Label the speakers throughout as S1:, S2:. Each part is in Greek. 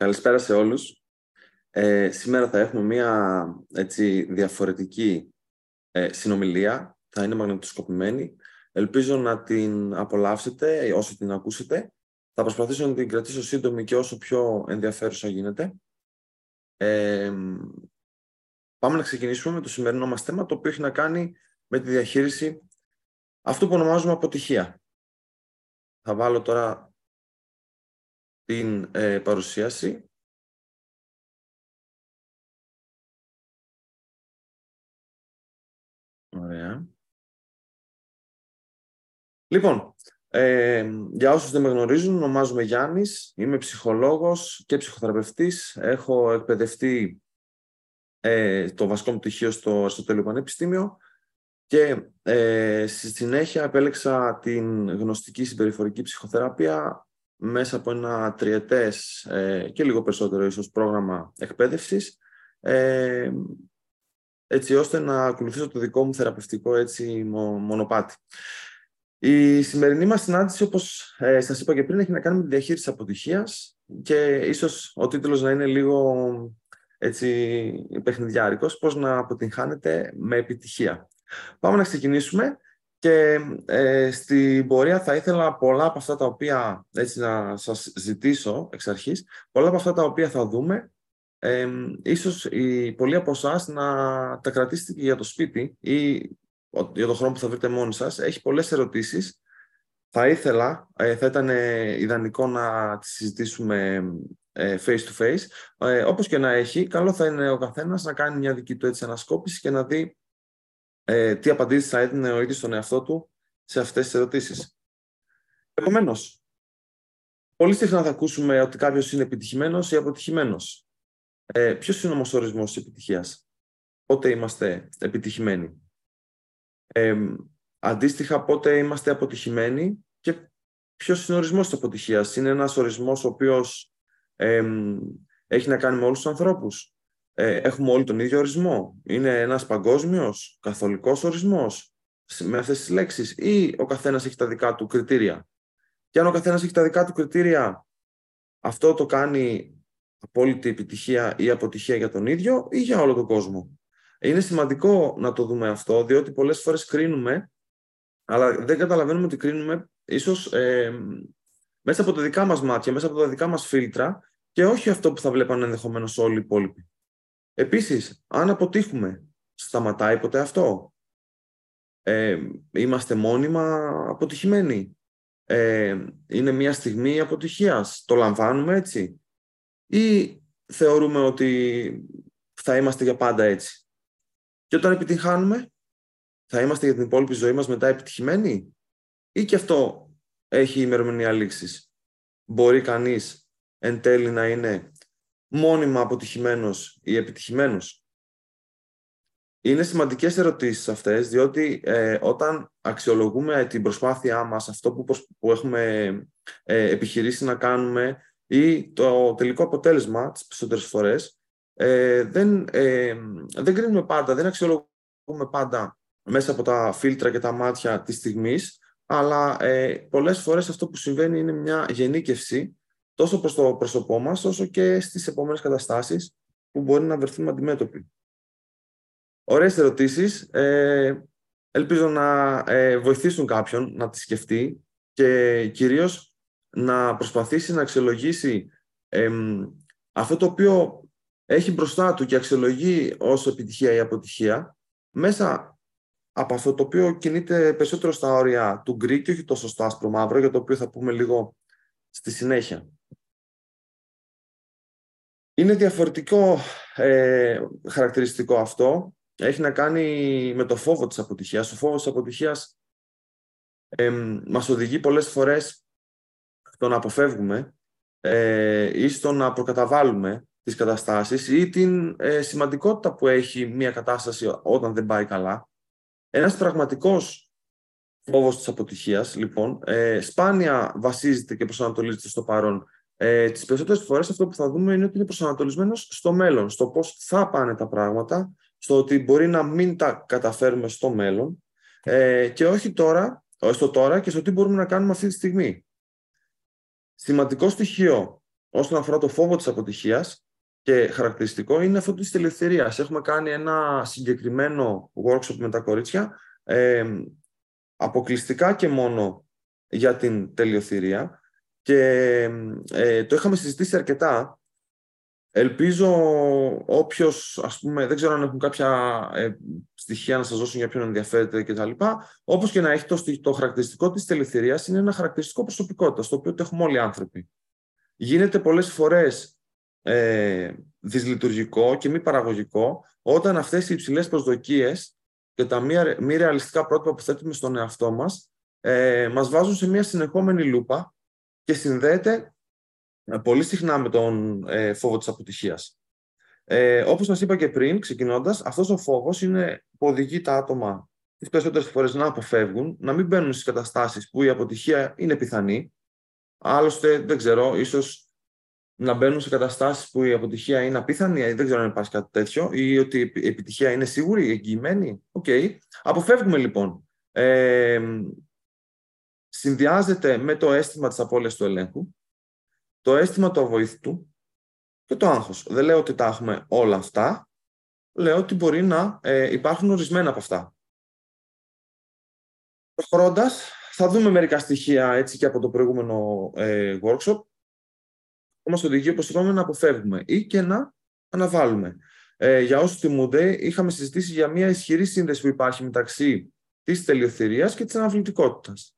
S1: Καλησπέρα σε όλους. Ε, σήμερα θα έχουμε μία έτσι, διαφορετική ε, συνομιλία. Θα είναι μαγνητοσκοπημένη. Ελπίζω να την απολαύσετε όσο την ακούσετε. Θα προσπαθήσω να την κρατήσω σύντομη και όσο πιο ενδιαφέρουσα γίνεται. Ε, πάμε να ξεκινήσουμε με το σημερινό μας θέμα, το οποίο έχει να κάνει με τη διαχείριση αυτού που ονομάζουμε αποτυχία. Θα βάλω τώρα την ε, παρουσίαση. Ωραία. Λοιπόν, ε, για όσους δεν με γνωρίζουν, ονομάζομαι Γιάννης, είμαι ψυχολόγος και ψυχοθεραπευτής. Έχω εκπαιδευτεί ε, το βασικό μου πτυχίο στο Αριστοτέλειο Πανεπιστήμιο και ε, στη συνέχεια επέλεξα την γνωστική συμπεριφορική ψυχοθεραπεία μέσα από ένα τριετές ε, και λίγο περισσότερο ίσως πρόγραμμα εκπαίδευσης ε, έτσι ώστε να ακολουθήσω το δικό μου θεραπευτικό έτσι, μονοπάτι. Η σημερινή μας συνάντηση, όπως ε, σας είπα και πριν, έχει να κάνει με τη διαχείριση της αποτυχίας και ίσως ο τίτλος να είναι λίγο έτσι, παιχνιδιάρικος, πώς να αποτυγχάνετε με επιτυχία. Πάμε να ξεκινήσουμε. Και ε, στην πορεία θα ήθελα πολλά από αυτά τα οποία, έτσι να σας ζητήσω εξ αρχής, πολλά από αυτά τα οποία θα δούμε, ε, ίσως οι, πολλοί από εσάς να τα κρατήσετε και για το σπίτι ή για το χρόνο που θα βρείτε μόνοι σας. Έχει πολλές ερωτήσεις. Θα ήθελα, ε, θα ήταν ιδανικό να τις συζητήσουμε ε, face to face. Ε, όπως και να έχει, καλό θα είναι ο καθένας να κάνει μια δική του έτσι ανασκόπηση και να δει ε, τι απαντήσεις θα έδινε ο ίδιος στον εαυτό του σε αυτές τις ερωτήσεις. Επομένως, πολύ συχνά θα ακούσουμε ότι κάποιος είναι επιτυχημένος ή αποτυχημένος. Ε, ποιος είναι όμως ο ορισμός της επιτυχίας; Πότε είμαστε επιτυχημένοι; Ε, αντίστοιχα, πότε είμαστε αποτυχημένοι και ποιος είναι ο ορισμός της αποτυχίας; Είναι ένας ορισμός ο οποίος έχει να κάνει με όλους τους ανθρώπους; Ε, έχουμε όλοι τον ίδιο ορισμό. Είναι ένας παγκόσμιος, καθολικός ορισμός με αυτές τις λέξεις ή ο καθένας έχει τα δικά του κριτήρια; Και αν ο καθένας έχει τα δικά του κριτήρια, αυτό το κάνει απόλυτη επιτυχία ή αποτυχία για τον ίδιο ή για όλο τον κόσμο; Είναι σημαντικό να το δούμε αυτό, διότι πολλές φορές κρίνουμε, αλλά δεν καταλαβαίνουμε ότι κρίνουμε ίσως ε, μέσα από τα δικά μας μάτια, μέσα από τα δικά μας φίλτρα και όχι αυτό που θα βλέπαν ενδεχομένως όλοι οι υπόλοιποι. Επίσης, αν αποτύχουμε, σταματάει ποτέ αυτό; Ε, είμαστε μόνιμα αποτυχημένοι; Ε, είναι μια στιγμή αποτυχίας; Το λαμβάνουμε έτσι; Ή θεωρούμε ότι θα είμαστε για πάντα έτσι; Και όταν επιτυχάνουμε, θα είμαστε για την υπόλοιπη ζωή μας μετά επιτυχημένοι; Ή και αυτό έχει ημερομηνία λήξης; Μπορεί κανείς εν τέλει να είναι μόνιμα αποτυχημένος ή επιτυχημένος. Είναι σημαντικές ερωτήσεις αυτές, διότι ε, όταν αξιολογούμε την προσπάθειά μας, αυτό που, που έχουμε ε, επιχειρήσει να κάνουμε ή το τελικό αποτέλεσμα τις περισσότερες φορές, ε, δεν, ε, δεν κρίνουμε πάντα, δεν αξιολογούμε πάντα μέσα από τα φίλτρα και τα μάτια της στιγμής, αλλά ε, πολλές φορές αυτό που συμβαίνει είναι μια γενίκευση τόσο προς το πρόσωπό μας, όσο και στις επόμενες καταστάσεις που μπορεί να βρεθούμε αντιμέτωποι. Ωραίες ερωτήσεις. Ε, ελπίζω να ε, βοηθήσουν κάποιον να τη σκεφτεί και κυρίως να προσπαθήσει να αξιολογήσει αυτό το οποίο έχει μπροστά του και αξιολογεί ως επιτυχία ή αποτυχία μέσα από αυτό το οποίο κινείται περισσότερο στα όρια του γκρι και όχι τόσο στο άσπρο μαύρο, για το οποίο θα πούμε λίγο στη συνέχεια. Είναι διαφορετικό ε, χαρακτηριστικό αυτό. Έχει να κάνει με το φόβο της αποτυχίας. Ο φόβος της αποτυχίας ε, μας οδηγεί πολλές φορές στο να αποφεύγουμε ε, ή στο να προκαταβάλουμε τις καταστάσεις ή την ε, σημαντικότητα που έχει μια κατάσταση όταν δεν πάει καλά. Ένας πραγματικός φόβος της αποτυχίας, λοιπόν, ε, σπάνια βασίζεται και προσανατολίζεται στο παρόν ε, τις περισσότερες φορές αυτό που θα δούμε είναι ότι είναι προσανατολισμένος στο μέλλον, στο πώς θα πάνε τα πράγματα, στο ότι μπορεί να μην τα καταφέρουμε στο μέλλον ε, και όχι τώρα, στο τώρα και στο τι μπορούμε να κάνουμε αυτή τη στιγμή. Σημαντικό στοιχείο όσον αφορά το φόβο της αποτυχίας και χαρακτηριστικό είναι αυτό της τελειοθερίας. Έχουμε κάνει ένα συγκεκριμένο workshop με τα κορίτσια ε, αποκλειστικά και μόνο για την τελειοθυρία και ε, το είχαμε συζητήσει αρκετά. Ελπίζω όποιος, ας πούμε, δεν ξέρω αν έχουν κάποια ε, στοιχεία να σας δώσουν για ποιον ενδιαφέρεται κτλ. Όπως και να έχει το, το χαρακτηριστικό της τελειοθυρίας είναι ένα χαρακτηριστικό προσωπικότητας, το οποίο το έχουμε όλοι οι άνθρωποι. Γίνεται πολλές φορές ε, δυσλειτουργικό και μη παραγωγικό όταν αυτές οι υψηλές προσδοκίες και τα μη, μη ρεαλιστικά πρότυπα που θέτουμε στον εαυτό μας ε, μας βάζουν σε μια συνεχόμενη λούπα και συνδέεται ε, πολύ συχνά με τον ε, φόβο της αποτυχίας. Ε, όπως σας είπα και πριν, ξεκινώντας, αυτός ο φόβος είναι που οδηγεί τα άτομα τις περισσότερες φορές να αποφεύγουν, να μην μπαίνουν στις καταστάσεις που η αποτυχία είναι πιθανή. Άλλωστε, δεν ξέρω, ίσως να μπαίνουν σε καταστάσεις που η αποτυχία είναι απίθανη, δεν ξέρω αν υπάρχει κάτι τέτοιο, ή ότι η επιτυχία είναι σίγουρη, εγγυημένη. OK. Okay. Αποφεύγουμε λοιπόν. Ε, συνδυάζεται με το αίσθημα της απώλειας του ελέγχου, το αίσθημα του αβοήθητου και το άγχος. Δεν λέω ότι τα έχουμε όλα αυτά, λέω ότι μπορεί να ε, υπάρχουν ορισμένα από αυτά. Προχωρώντας, θα δούμε μερικά στοιχεία έτσι και από το προηγούμενο ε, workshop που μας οδηγεί, όπως είπαμε, να αποφεύγουμε ή και να αναβάλουμε. Ε, για όσους θυμούνται, είχαμε συζητήσει για μια ισχυρή σύνδεση που υπάρχει μεταξύ της τελειοθυρίας και της αναβλητικότητας.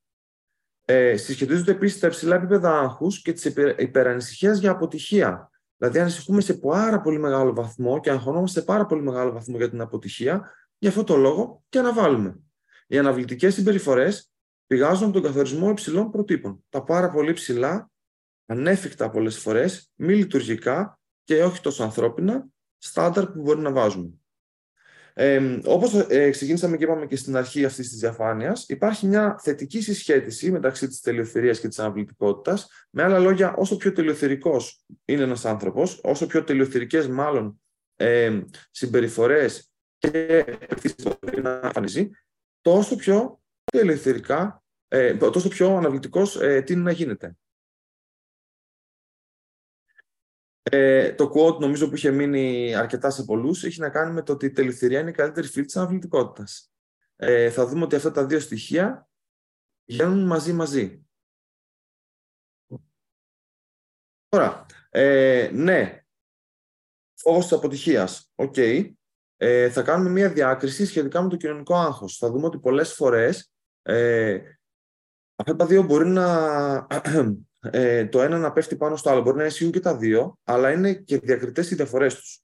S1: Ε, συσχετίζονται επίσης τα υψηλά επίπεδα άγχους και της υπερανησυχίας για αποτυχία. Δηλαδή, ανησυχούμε σε πάρα πολύ μεγάλο βαθμό και αγχωνόμαστε σε πάρα πολύ μεγάλο βαθμό για την αποτυχία, για αυτό το λόγο και αναβάλουμε. Οι αναβλητικές συμπεριφορές πηγάζουν από τον καθορισμό υψηλών προτύπων. Τα πάρα πολύ ψηλά, ανέφικτα πολλές φορές, μη λειτουργικά και όχι τόσο ανθρώπινα, στάνταρ που μπορεί να βάζουμε. Ε, όπως ξεκίνησαμε και είπαμε και στην αρχή αυτής της διαφάνειας, υπάρχει μια θετική συσχέτιση μεταξύ της τελειοθερίας και της αναβλητικότητας. Με άλλα λόγια, όσο πιο τελειοθερικός είναι ένας άνθρωπος, όσο πιο τελειοθερικές μάλλον ε, συμπεριφορές και μπορεί να εμφανίζει, τόσο πιο τελειοθερικά, ε, τόσο πιο αναβλητικός ε, τι να γίνεται. Ε, το quote νομίζω που είχε μείνει αρκετά σε πολλούς έχει να κάνει με το ότι η τελειοθυρία είναι η καλύτερη φίλη της αναβλητικότητας. Ε, θα δούμε ότι αυτά τα δύο στοιχεία γίνουν μαζί-μαζί. Τώρα, ε, ναι, φόβος της αποτυχίας. Οκ. Ε, θα κάνουμε μια διάκριση σχετικά με το κοινωνικό άγχος. Θα δούμε ότι πολλές φορές ε, αυτά τα δύο μπορεί να ε, το ένα να πέφτει πάνω στο άλλο. Μπορεί να ισχύουν και τα δύο, αλλά είναι και διακριτές οι διαφορές τους.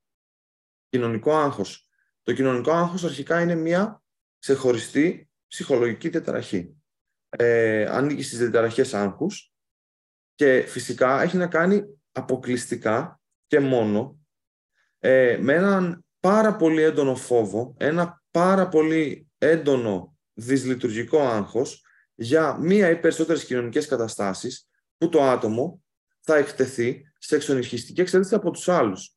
S1: Κοινωνικό άγχος. Το κοινωνικό άγχος αρχικά είναι μια ξεχωριστή ψυχολογική διαταραχή. Ε, ανήκει στις διαταραχές άγχους και φυσικά έχει να κάνει αποκλειστικά και μόνο ε, με έναν πάρα πολύ έντονο φόβο, ένα πάρα πολύ έντονο δυσλειτουργικό άγχος για μία ή περισσότερες κοινωνικές καταστάσεις που το άτομο θα εκτεθεί σε εξονυχιστική εξέλιξη από τους άλλους.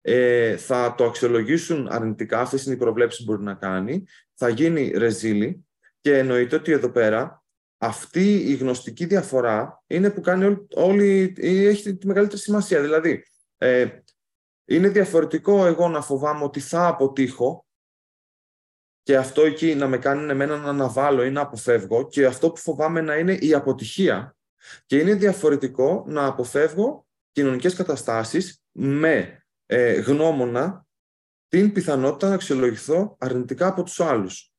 S1: Ε, θα το αξιολογήσουν αρνητικά, αυτές είναι οι προβλέψεις που μπορεί να κάνει, θα γίνει ρεζίλη και εννοείται ότι εδώ πέρα αυτή η γνωστική διαφορά είναι που κάνει όλη, έχει τη μεγαλύτερη σημασία. Δηλαδή, ε, είναι διαφορετικό εγώ να φοβάμαι ότι θα αποτύχω και αυτό εκεί να με κάνει εμένα να αναβάλω ή να αποφεύγω και αυτό που φοβάμαι να είναι η αποτυχία και είναι διαφορετικό να αποφεύγω κοινωνικές καταστάσεις με ε, γνώμονα την πιθανότητα να αξιολογηθώ αρνητικά από τους άλλους.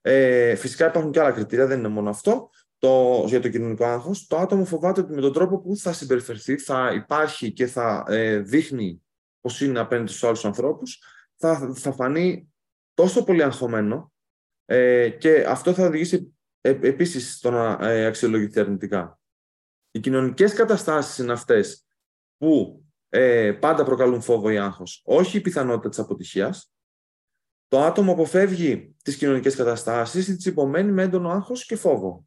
S1: Ε, φυσικά υπάρχουν και άλλα κριτήρια, δεν είναι μόνο αυτό. Το, για το κοινωνικό άγχος, το άτομο φοβάται ότι με τον τρόπο που θα συμπεριφερθεί, θα υπάρχει και θα ε, δείχνει πώς είναι απέναντι στους άλλους ανθρώπους, θα, θα φανεί τόσο πολύ αγχωμένο ε, και αυτό θα οδηγήσει ε, επίσης στο να ε, αξιολογηθεί αρνητικά. Οι κοινωνικές καταστάσεις είναι αυτές που ε, πάντα προκαλούν φόβο ή άγχος, όχι η πιθανότητα της αποτυχίας. Το άτομο αποφεύγει τις κοινωνικές καταστάσεις ή τις υπομένει με έντονο άγχος και φόβο.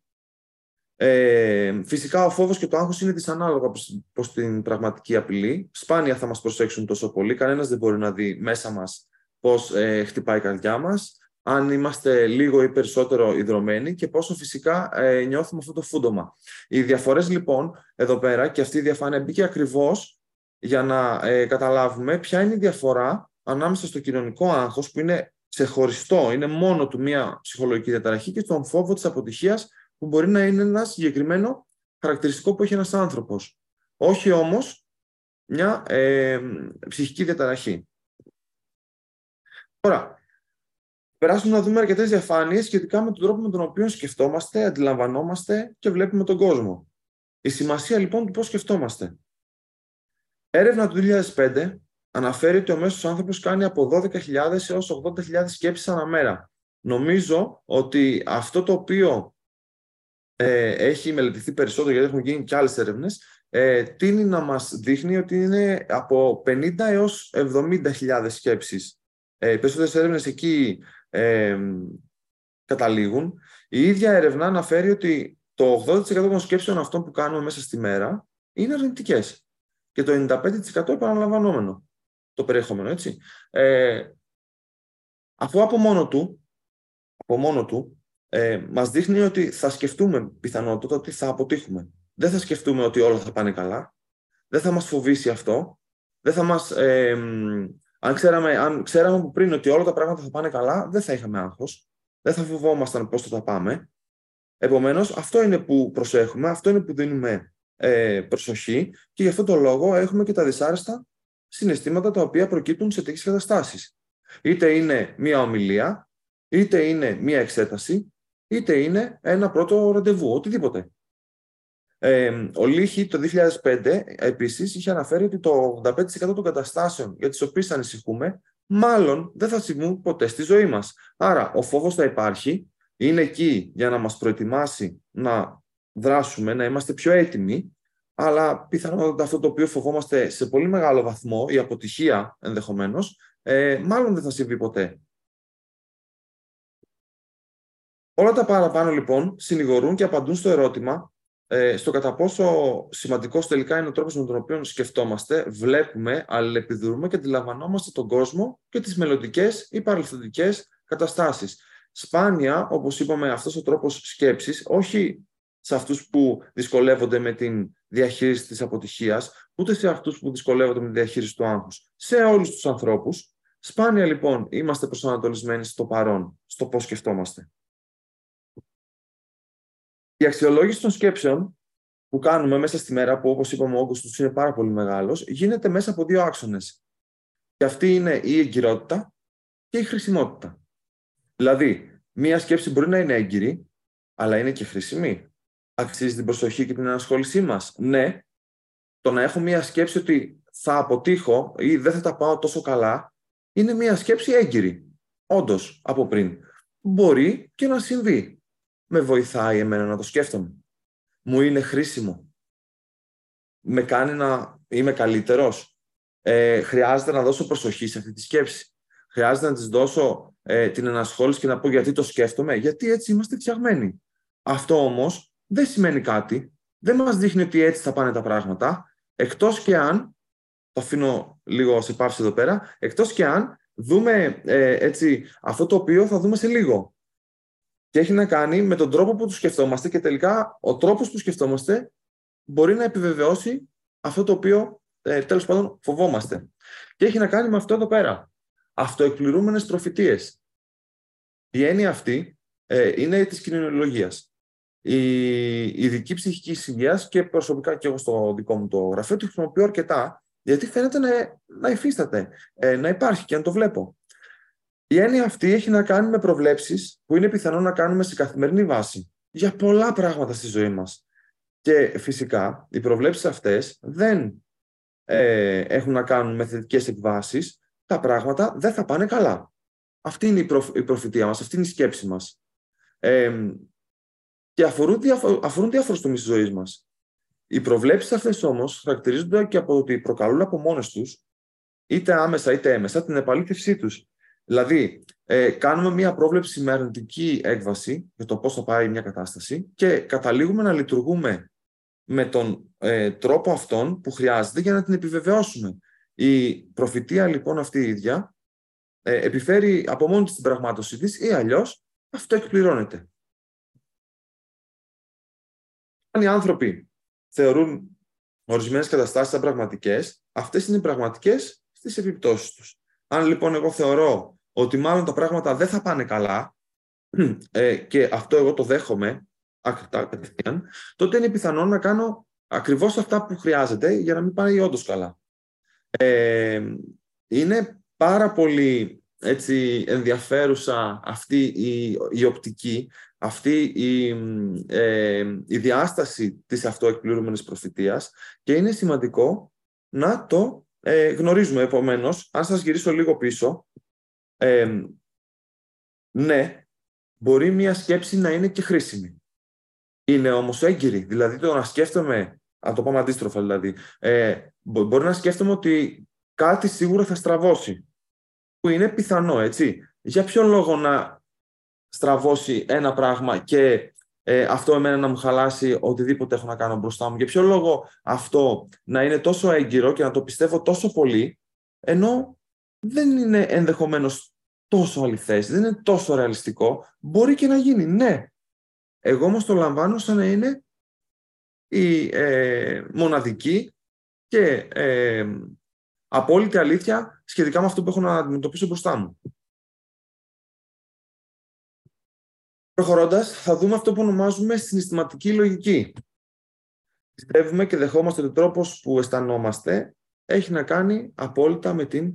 S1: Ε, φυσικά ο φόβος και το άγχος είναι δυσανάλογα προς την πραγματική απειλή. Σπάνια θα μας προσέξουν τόσο πολύ. Κανένας δεν μπορεί να δει μέσα μας πώς ε, χτυπάει η καρδιά μας. Αν είμαστε λίγο ή περισσότερο υδρωμένοι και πόσο φυσικά ε, νιώθουμε αυτό το φούντομα. Οι διαφορές λοιπόν εδώ πέρα και αυτή η διαφάνεια μπήκε ακριβώς για να ε, καταλάβουμε ποια είναι η διαφορά ανάμεσα στο κοινωνικό άγχος που είναι ξεχωριστό, είναι μόνο του μία ψυχολογική διαταραχή και στον φόβο της αποτυχίας που μπορεί να είναι ένα συγκεκριμένο χαρακτηριστικό που έχει ένας άνθρωπος. Όχι όμως μια ε, ψυχική διαταραχή. Τώρα, περάσουμε να δούμε αρκετές διαφάνειες σχετικά με τον τρόπο με τον οποίο σκεφτόμαστε, αντιλαμβανόμαστε και βλέπουμε τον κόσμο. Η σημασία λοιπόν του πώς σκεφτόμαστε. Έρευνα του 2005 αναφέρει ότι ο μέσος άνθρωπος κάνει από 12.000 έως 80.000 σκέψεις ανά μέρα. Νομίζω ότι αυτό το οποίο ε, έχει μελετηθεί περισσότερο, γιατί έχουν γίνει και άλλες έρευνες, ε, τίνει να μας δείχνει ότι είναι από 50 έως 70.000 σκέψεις. Ε, οι περισσότερες έρευνες εκεί ε, καταλήγουν. Η ίδια έρευνα αναφέρει ότι το 80% των σκέψεων αυτών που κάνουμε μέσα στη μέρα είναι αρνητικές. Και το 95% επαναλαμβανόμενο το περιεχόμενο, έτσι. Ε, αφού από μόνο του, από μόνο του ε, μας δείχνει ότι θα σκεφτούμε πιθανότητα ότι θα αποτύχουμε. Δεν θα σκεφτούμε ότι όλα θα πάνε καλά. Δεν θα μας φοβήσει αυτό. Δεν θα μας... Ε, αν, ξέραμε, αν ξέραμε από πριν ότι όλα τα πράγματα θα πάνε καλά, δεν θα είχαμε άγχος. Δεν θα φοβόμασταν πώς θα πάμε. Επομένως, αυτό είναι που προσέχουμε, αυτό είναι που δίνουμε ε, προσοχή και γι' αυτό το λόγο έχουμε και τα δυσάρεστα συναισθήματα τα οποία προκύπτουν σε τέτοιες καταστάσεις. Είτε είναι μία ομιλία, είτε είναι μία εξέταση, είτε είναι ένα πρώτο ραντεβού, οτιδήποτε. Ε, ο Λύχη το 2005 επίσης είχε αναφέρει ότι το 85% των καταστάσεων για τις οποίες ανησυχούμε μάλλον δεν θα συμβούν ποτέ στη ζωή μας. Άρα ο φόβος θα υπάρχει, είναι εκεί για να μας προετοιμάσει να δράσουμε, να είμαστε πιο έτοιμοι, αλλά πιθανότατα αυτό το οποίο φοβόμαστε σε πολύ μεγάλο βαθμό, η αποτυχία ενδεχομένως, ε, μάλλον δεν θα συμβεί ποτέ. Όλα τα παραπάνω λοιπόν συνηγορούν και απαντούν στο ερώτημα ε, στο κατά πόσο σημαντικός τελικά είναι ο τρόπος με τον οποίο σκεφτόμαστε, βλέπουμε, αλληλεπιδρούμε και αντιλαμβανόμαστε τον κόσμο και τις μελλοντικές ή παρελθοντικές καταστάσεις. Σπάνια, όπως είπαμε, αυτός ο τρόπος σκέψης, όχι σε αυτούς που δυσκολεύονται με την διαχείριση της αποτυχίας, ούτε σε αυτούς που δυσκολεύονται με τη διαχείριση του άγχους. Σε όλους τους ανθρώπους. Σπάνια λοιπόν είμαστε προσανατολισμένοι στο παρόν, στο πώς σκεφτόμαστε. Η αξιολόγηση των σκέψεων που κάνουμε μέσα στη μέρα, που όπως είπαμε ο όγκος τους είναι πάρα πολύ μεγάλος, γίνεται μέσα από δύο άξονες. Και αυτή είναι η εγκυρότητα και η χρησιμότητα. Δηλαδή, μία σκέψη μπορεί να είναι έγκυρη, αλλά είναι και χρήσιμη αξίζει την προσοχή και την ανασχόλησή μας. Ναι, το να έχω μία σκέψη ότι θα αποτύχω ή δεν θα τα πάω τόσο καλά, είναι μία σκέψη έγκυρη. Όντως, από πριν. Μπορεί και να συμβεί. Με βοηθάει εμένα να το σκέφτομαι. Μου είναι χρήσιμο. Με κάνει να είμαι καλύτερος. Ε, χρειάζεται να δώσω προσοχή σε αυτή τη σκέψη. Χρειάζεται να της δώσω ε, την ανασχόληση και να πω γιατί το σκέφτομαι. Γιατί έτσι είμαστε φτιαγμένοι. Αυτό όμως δεν σημαίνει κάτι. Δεν μας δείχνει ότι έτσι θα πάνε τα πράγματα. Εκτός και αν, το αφήνω λίγο σε πάυση εδώ πέρα, εκτός και αν δούμε ε, έτσι, αυτό το οποίο θα δούμε σε λίγο. Και έχει να κάνει με τον τρόπο που τους σκεφτόμαστε και τελικά ο τρόπος που σκεφτόμαστε μπορεί να επιβεβαιώσει αυτό το οποίο ε, τέλος πάντων φοβόμαστε. Και έχει να κάνει με αυτό εδώ πέρα. Αυτοεκπληρούμενες προφητείες. Η έννοια αυτή ε, είναι της κοινωνιολογίας η ειδική ψυχική υγείας και προσωπικά και εγώ στο δικό μου το γραφείο τη χρησιμοποιώ αρκετά, γιατί φαίνεται να, να υφίσταται, ε, να υπάρχει και να το βλέπω. Η έννοια αυτή έχει να κάνει με προβλέψεις που είναι πιθανό να κάνουμε σε καθημερινή βάση για πολλά πράγματα στη ζωή μας. Και φυσικά οι προβλέψεις αυτές δεν ε, έχουν να κάνουν με θετικές εκβάσεις, τα πράγματα δεν θα πάνε καλά. Αυτή είναι η, η προφητεία μας, αυτή είναι η σκέψη μας. Ε, και αφορούν, διαφο- αφορούν διάφορους τομείς της ζωής μας. Οι προβλέψεις αυτές όμως χαρακτηρίζονται και από το ότι προκαλούν από μόνες τους, είτε άμεσα είτε έμεσα, την επαλήθευσή τους. Δηλαδή, ε, κάνουμε μία πρόβλεψη με αρνητική έκβαση για το πώς θα πάει μια κατάσταση και καταλήγουμε να λειτουργούμε με τον ε, τρόπο αυτόν που χρειάζεται για να την επιβεβαιώσουμε. Η προφητεία λοιπόν αυτή η ίδια ε, επιφέρει από μόνη της την πραγμάτωσή της ή αλλιώς αυτό εκπληρώνεται. Αν οι άνθρωποι θεωρούν ορισμένες καταστάσεις σαν πραγματικές, αυτές είναι πραγματικές στις επιπτώσεις τους. Αν λοιπόν εγώ θεωρώ ότι μάλλον τα πράγματα δεν θα πάνε καλά ε, και αυτό εγώ το δέχομαι κατευθείαν, τότε είναι πιθανό να κάνω ακριβώς αυτά που χρειάζεται για να μην πάει όντως καλά. Ε, είναι πάρα πολύ έτσι, ενδιαφέρουσα αυτή η, η οπτική, αυτή η, ε, η διάσταση της αυτοεκπληρούμενης προφητείας και είναι σημαντικό να το ε, γνωρίζουμε. Επομένως, αν σας γυρίσω λίγο πίσω, ε, ναι, μπορεί μια σκέψη να είναι και χρήσιμη. Είναι όμως έγκυρη. Δηλαδή, το να σκέφτομαι, να το πάμε αντίστροφα δηλαδή, ε, μπορεί να σκέφτομαι ότι κάτι σίγουρα θα στραβώσει. Που είναι πιθανό, έτσι. Για ποιον λόγο να στραβώσει ένα πράγμα και ε, αυτό εμένα να μου χαλάσει οτιδήποτε έχω να κάνω μπροστά μου; Για ποιο λόγο αυτό να είναι τόσο έγκυρο και να το πιστεύω τόσο πολύ, ενώ δεν είναι ενδεχομένως τόσο αληθές, δεν είναι τόσο ρεαλιστικό. Μπορεί και να γίνει, ναι. Εγώ όμως το λαμβάνω σαν να είναι η ε, μοναδική και ε, απόλυτη αλήθεια σχετικά με αυτό που έχω να αντιμετωπίσω μπροστά μου. Προχωρώντας, θα δούμε αυτό που ονομάζουμε συναισθηματική λογική. Πιστεύουμε και δεχόμαστε ότι ο τρόπος που αισθανόμαστε έχει να κάνει απόλυτα με την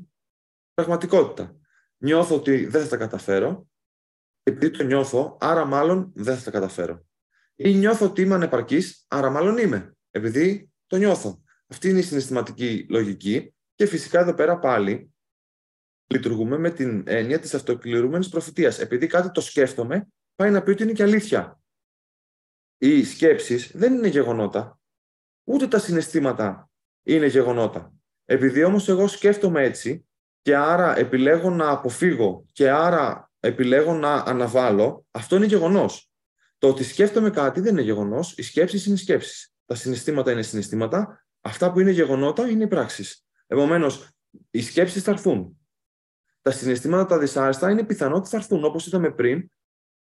S1: πραγματικότητα. Νιώθω ότι δεν θα τα καταφέρω, επειδή το νιώθω, άρα μάλλον δεν θα τα καταφέρω. Ή νιώθω ότι είμαι ανεπαρκής, άρα μάλλον είμαι, επειδή το νιώθω. Αυτή είναι η συναισθηματική λογική και φυσικά εδώ πέρα πάλι λειτουργούμε με την έννοια της αυτοκληρούμενης προφητείας. Επειδή κάτι το σκέφτομαι, πάει να πει ότι είναι και αλήθεια. Οι σκέψεις δεν είναι γεγονότα. Ούτε τα συναισθήματα είναι γεγονότα. Επειδή όμως εγώ σκέφτομαι έτσι και άρα επιλέγω να αποφύγω και άρα επιλέγω να αναβάλω, αυτό είναι γεγονός. Το ότι σκέφτομαι κάτι δεν είναι γεγονός, οι σκέψεις είναι σκέψεις. Τα συναισθήματα είναι συναισθήματα, αυτά που είναι γεγονότα είναι οι πράξεις. Επομένως, οι σκέψεις θα έρθουν. Τα συναισθήματα τα δυσάρεστα είναι πιθανό ότι θα έρθουν, όπως είδαμε πριν,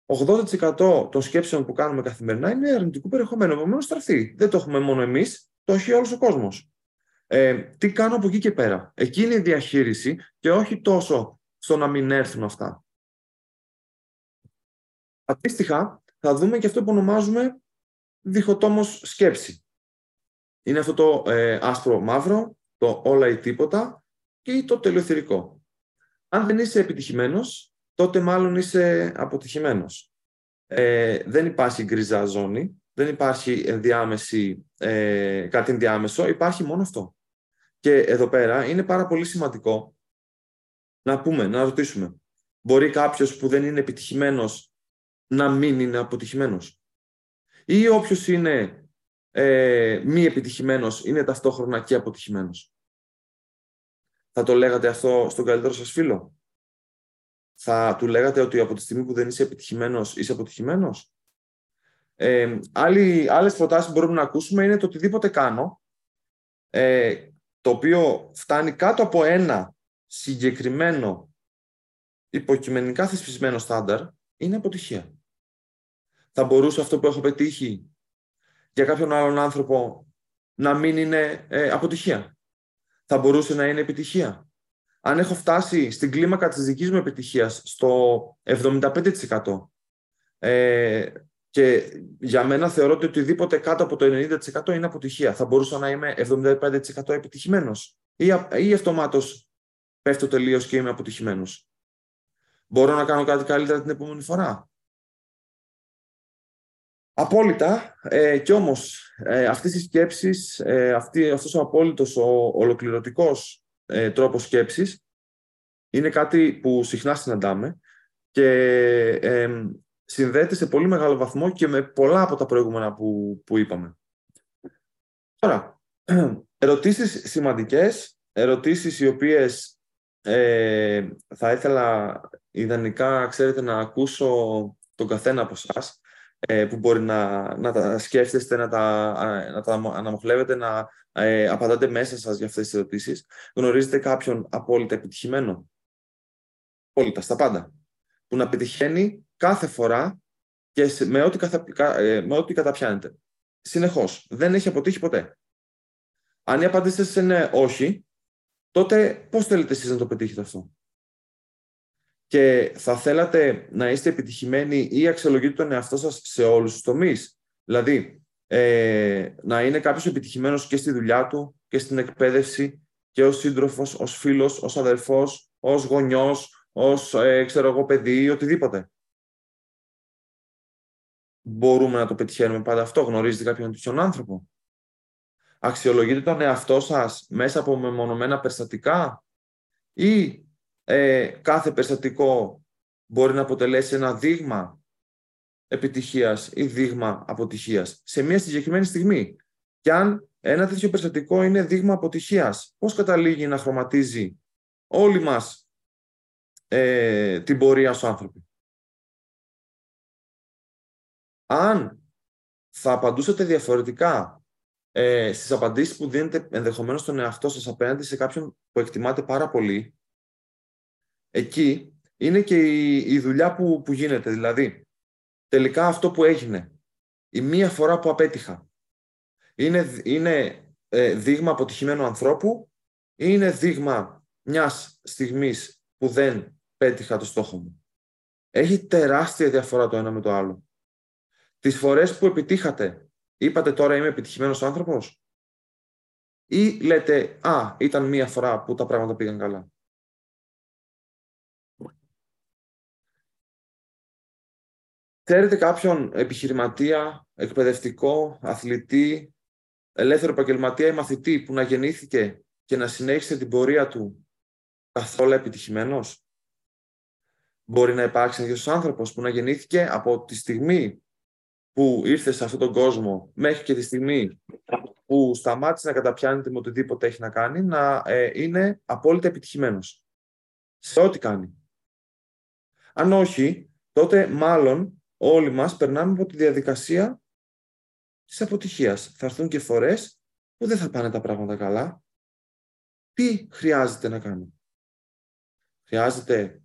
S1: 80% των σκέψεων που κάνουμε καθημερινά είναι αρνητικού περιεχομένου. Επομένως, θα έρθει. Δεν το έχουμε μόνο εμείς, το έχει όλος ο κόσμος. Ε, τι κάνω από εκεί και πέρα. Εκεί είναι η διαχείριση και όχι τόσο στο να μην έρθουν αυτά. Αντίστοιχα, θα δούμε και αυτό που ονομάζουμε διχοτόμος σκέψη. Είναι αυτό το ε, άσπρο-μαύρο, το όλα ή τίποτα και το τελειοθυρικό. Αν δεν είσαι επιτυχημένος, τότε μάλλον είσαι αποτυχημένος. Ε, δεν υπάρχει γκριζά ζώνη, δεν υπάρχει ενδιάμεση, ε, κάτι ενδιάμεσο, υπάρχει μόνο αυτό. Και εδώ πέρα είναι πάρα πολύ σημαντικό να πούμε, να ρωτήσουμε. Μπορεί κάποιος που δεν είναι επιτυχημένος να μην είναι αποτυχημένος; Ή όποιος είναι ε, μη επιτυχημένος είναι ταυτόχρονα και αποτυχημένος; Θα το λέγατε αυτό στον καλύτερο σας φίλο; Θα του λέγατε ότι από τη στιγμή που δεν είσαι επιτυχημένος, είσαι αποτυχημένος; Ε, άλλη, άλλες προτάσεις που μπορούμε να ακούσουμε είναι το οτιδήποτε κάνω, ε, το οποίο φτάνει κάτω από ένα συγκεκριμένο υποκειμενικά θεσπισμένο στάνταρ, είναι αποτυχία. Θα μπορούσε αυτό που έχω πετύχει για κάποιον άλλον άνθρωπο να μην είναι ε, αποτυχία. Θα μπορούσε να είναι επιτυχία αν έχω φτάσει στην κλίμακα της δικής μου επιτυχίας στο 75% ε, και για μένα θεωρώ ότι οτιδήποτε κάτω από το 90% είναι αποτυχία. Θα μπορούσα να είμαι 75% επιτυχημένος ή, ή αυτομάτως πέφτω τελείως και είμαι αποτυχημένος. Μπορώ να κάνω κάτι καλύτερα την επόμενη φορά. Απόλυτα. Ε, κι όμως ε, αυτές οι σκέψεις, ε, αυτή, αυτός ο απόλυτος, ο ολοκληρωτικός ε, τρόπος σκέψης είναι κάτι που συχνά συναντάμε και ε, συνδέεται σε πολύ μεγάλο βαθμό και με πολλά από τα προηγούμενα που, που είπαμε. Τώρα, ερωτήσεις σημαντικές, ερωτήσεις οι οποίες ε, θα ήθελα ιδανικά, ξέρετε, να ακούσω τον καθένα από εσάς ε, που μπορεί να, να τα σκέφτεστε, να τα, να τα αναμοχλεύετε, να ε, απαντάτε μέσα σας για αυτές τις ερωτήσεις. Γνωρίζετε κάποιον απόλυτα επιτυχημένο; απόλυτα, στα πάντα. Που να πετυχαίνει κάθε φορά και με ό,τι, ε, με ό,τι καταπιάνεται. Συνεχώς. Δεν έχει αποτύχει ποτέ. Αν η απάντηση είναι όχι, τότε πώς θέλετε εσείς να το πετύχετε αυτό; Και θα θέλατε να είστε επιτυχημένοι ή αξιολογείτε τον εαυτό σας σε όλους τους τομείς; Δηλαδή, ε, να είναι κάποιος επιτυχημένος και στη δουλειά του και στην εκπαίδευση και ως σύντροφος, ως φίλος, ως αδερφός, ως γονιός, ως ε, ξέρω εγώ παιδί ή οτιδήποτε. Μπορούμε να το πετυχαίνουμε πάντα αυτό. Γνωρίζετε κάποιον τέτοιον άνθρωπο; Αξιολογείτε τον εαυτό σας μέσα από μεμονωμένα περιστατικά; Ή ε, κάθε περιστατικό μπορεί να αποτελέσει ένα δείγμα επιτυχίας ή δείγμα αποτυχίας σε μια συγκεκριμένη στιγμή; Και αν ένα τέτοιο περιστατικό είναι δείγμα αποτυχίας, πώς καταλήγει να χρωματίζει όλοι μας ε, την πορεία στους άνθρωποι; Αν θα απαντούσατε διαφορετικά ε, στις απαντήσεις που δίνετε ενδεχομένως στον εαυτό σας απέναντι σε κάποιον που εκτιμάτε πάρα πολύ, εκεί είναι και η, δουλειά που, που γίνεται. Δηλαδή, τελικά αυτό που έγινε, η μία φορά που απέτυχα, είναι, είναι ε, δείγμα αποτυχημένου ανθρώπου ή είναι δείγμα μιας στιγμής που δεν πέτυχα το στόχο μου; Έχει τεράστια διαφορά το ένα με το άλλο. Τις φορές που επιτύχατε, είπατε τώρα είμαι επιτυχημένος άνθρωπος ή λέτε «Α, ήταν μία φορά που τα πράγματα πήγαν καλά». Ξέρετε κάποιον επιχειρηματία, εκπαιδευτικό, αθλητή, ελεύθερο επαγγελματία ή μαθητή που να γεννήθηκε και να συνέχισε την πορεία του καθόλου επιτυχημένος; Μπορεί να υπάρξει ένας άνθρωπος που να γεννήθηκε από τη στιγμή που ήρθε σε αυτόν τον κόσμο μέχρι και τη στιγμή που σταμάτησε να καταπιάνεται με οτιδήποτε έχει να κάνει, να ε, είναι απόλυτα επιτυχημένος σε ό,τι κάνει. Αν όχι, τότε μάλλον όλοι μας περνάμε από τη διαδικασία της αποτυχίας. Θα έρθουν και φορές που δεν θα πάνε τα πράγματα καλά. Τι χρειάζεται να κάνω; Χρειάζεται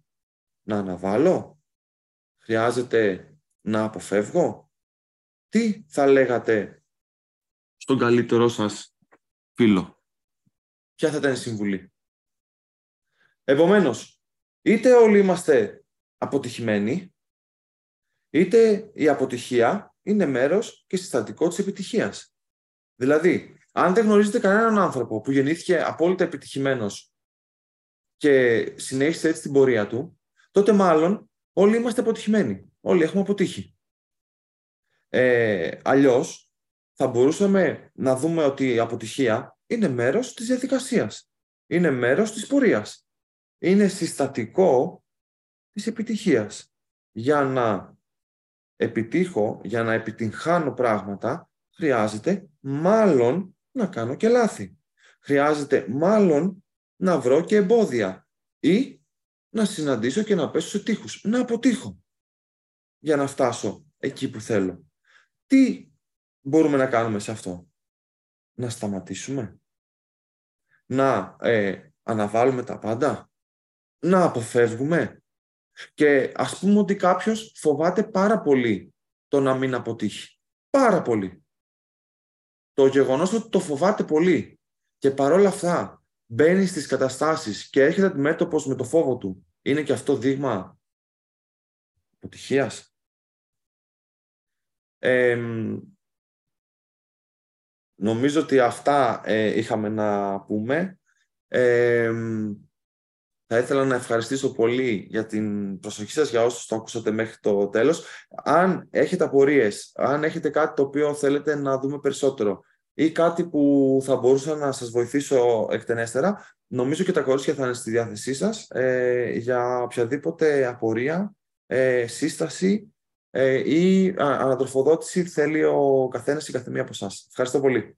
S1: να αναβάλω; Χρειάζεται να αποφεύγω; Τι θα λέγατε στον καλύτερό σας φίλο; Ποια θα ήταν η συμβουλή; Επομένως, είτε όλοι είμαστε αποτυχημένοι, είτε η αποτυχία είναι μέρος και συστατικό της επιτυχίας. Δηλαδή, αν δεν γνωρίζετε κανέναν άνθρωπο που γεννήθηκε απόλυτα επιτυχημένος και συνέχισε έτσι την πορεία του, τότε μάλλον όλοι είμαστε αποτυχημένοι. Όλοι έχουμε αποτύχει. Ε, αλλιώς, θα μπορούσαμε να δούμε ότι η αποτυχία είναι μέρος της διαδικασίας. Είναι μέρος της πορείας. Είναι συστατικό της επιτυχίας. Για να επιτύχω, για να επιτυγχάνω πράγματα, χρειάζεται μάλλον να κάνω και λάθη. Χρειάζεται μάλλον να βρω και εμπόδια ή να συναντήσω και να πέσω σε τείχους, να αποτύχω για να φτάσω εκεί που θέλω. Τι μπορούμε να κάνουμε σε αυτό; Να σταματήσουμε; Να ε, αναβάλουμε τα πάντα; Να αποφεύγουμε; Και ας πούμε ότι κάποιος φοβάται πάρα πολύ το να μην αποτύχει. Πάρα πολύ. Το γεγονός ότι το φοβάται πολύ και παρόλα αυτά μπαίνει στις καταστάσεις και έρχεται αντιμέτωπος με το φόβο του, είναι και αυτό δείγμα αποτυχίας; Νομίζω ότι αυτά ε, είχαμε να πούμε. Θα ήθελα να ευχαριστήσω πολύ για την προσοχή σας, για όσους το ακούσατε μέχρι το τέλος. Αν έχετε απορίες, αν έχετε κάτι το οποίο θέλετε να δούμε περισσότερο ή κάτι που θα μπορούσα να σας βοηθήσω εκτενέστερα, νομίζω και τα κορίτσια θα είναι στη διάθεσή σας ε, για οποιαδήποτε απορία, ε, σύσταση ε, ή ανατροφοδότηση θέλει ο καθένας ή καθεμία από εσάς. Ευχαριστώ πολύ.